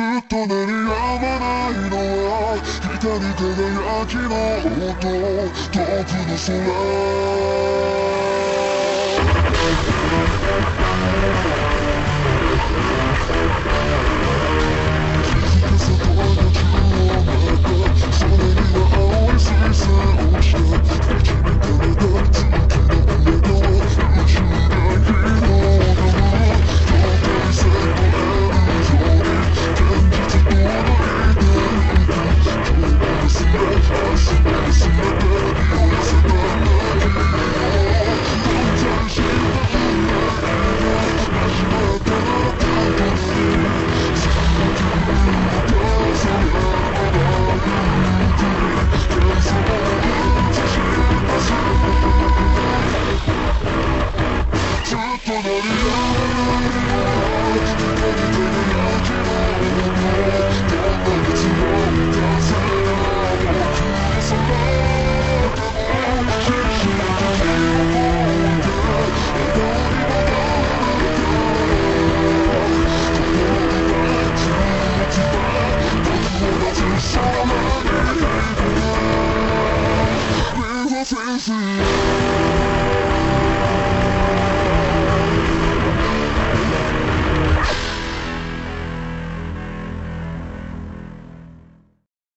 ずっと鳴りやまないのは光輝きの音遠くの空我曾经以为我能够抵挡，但我却无法抵挡。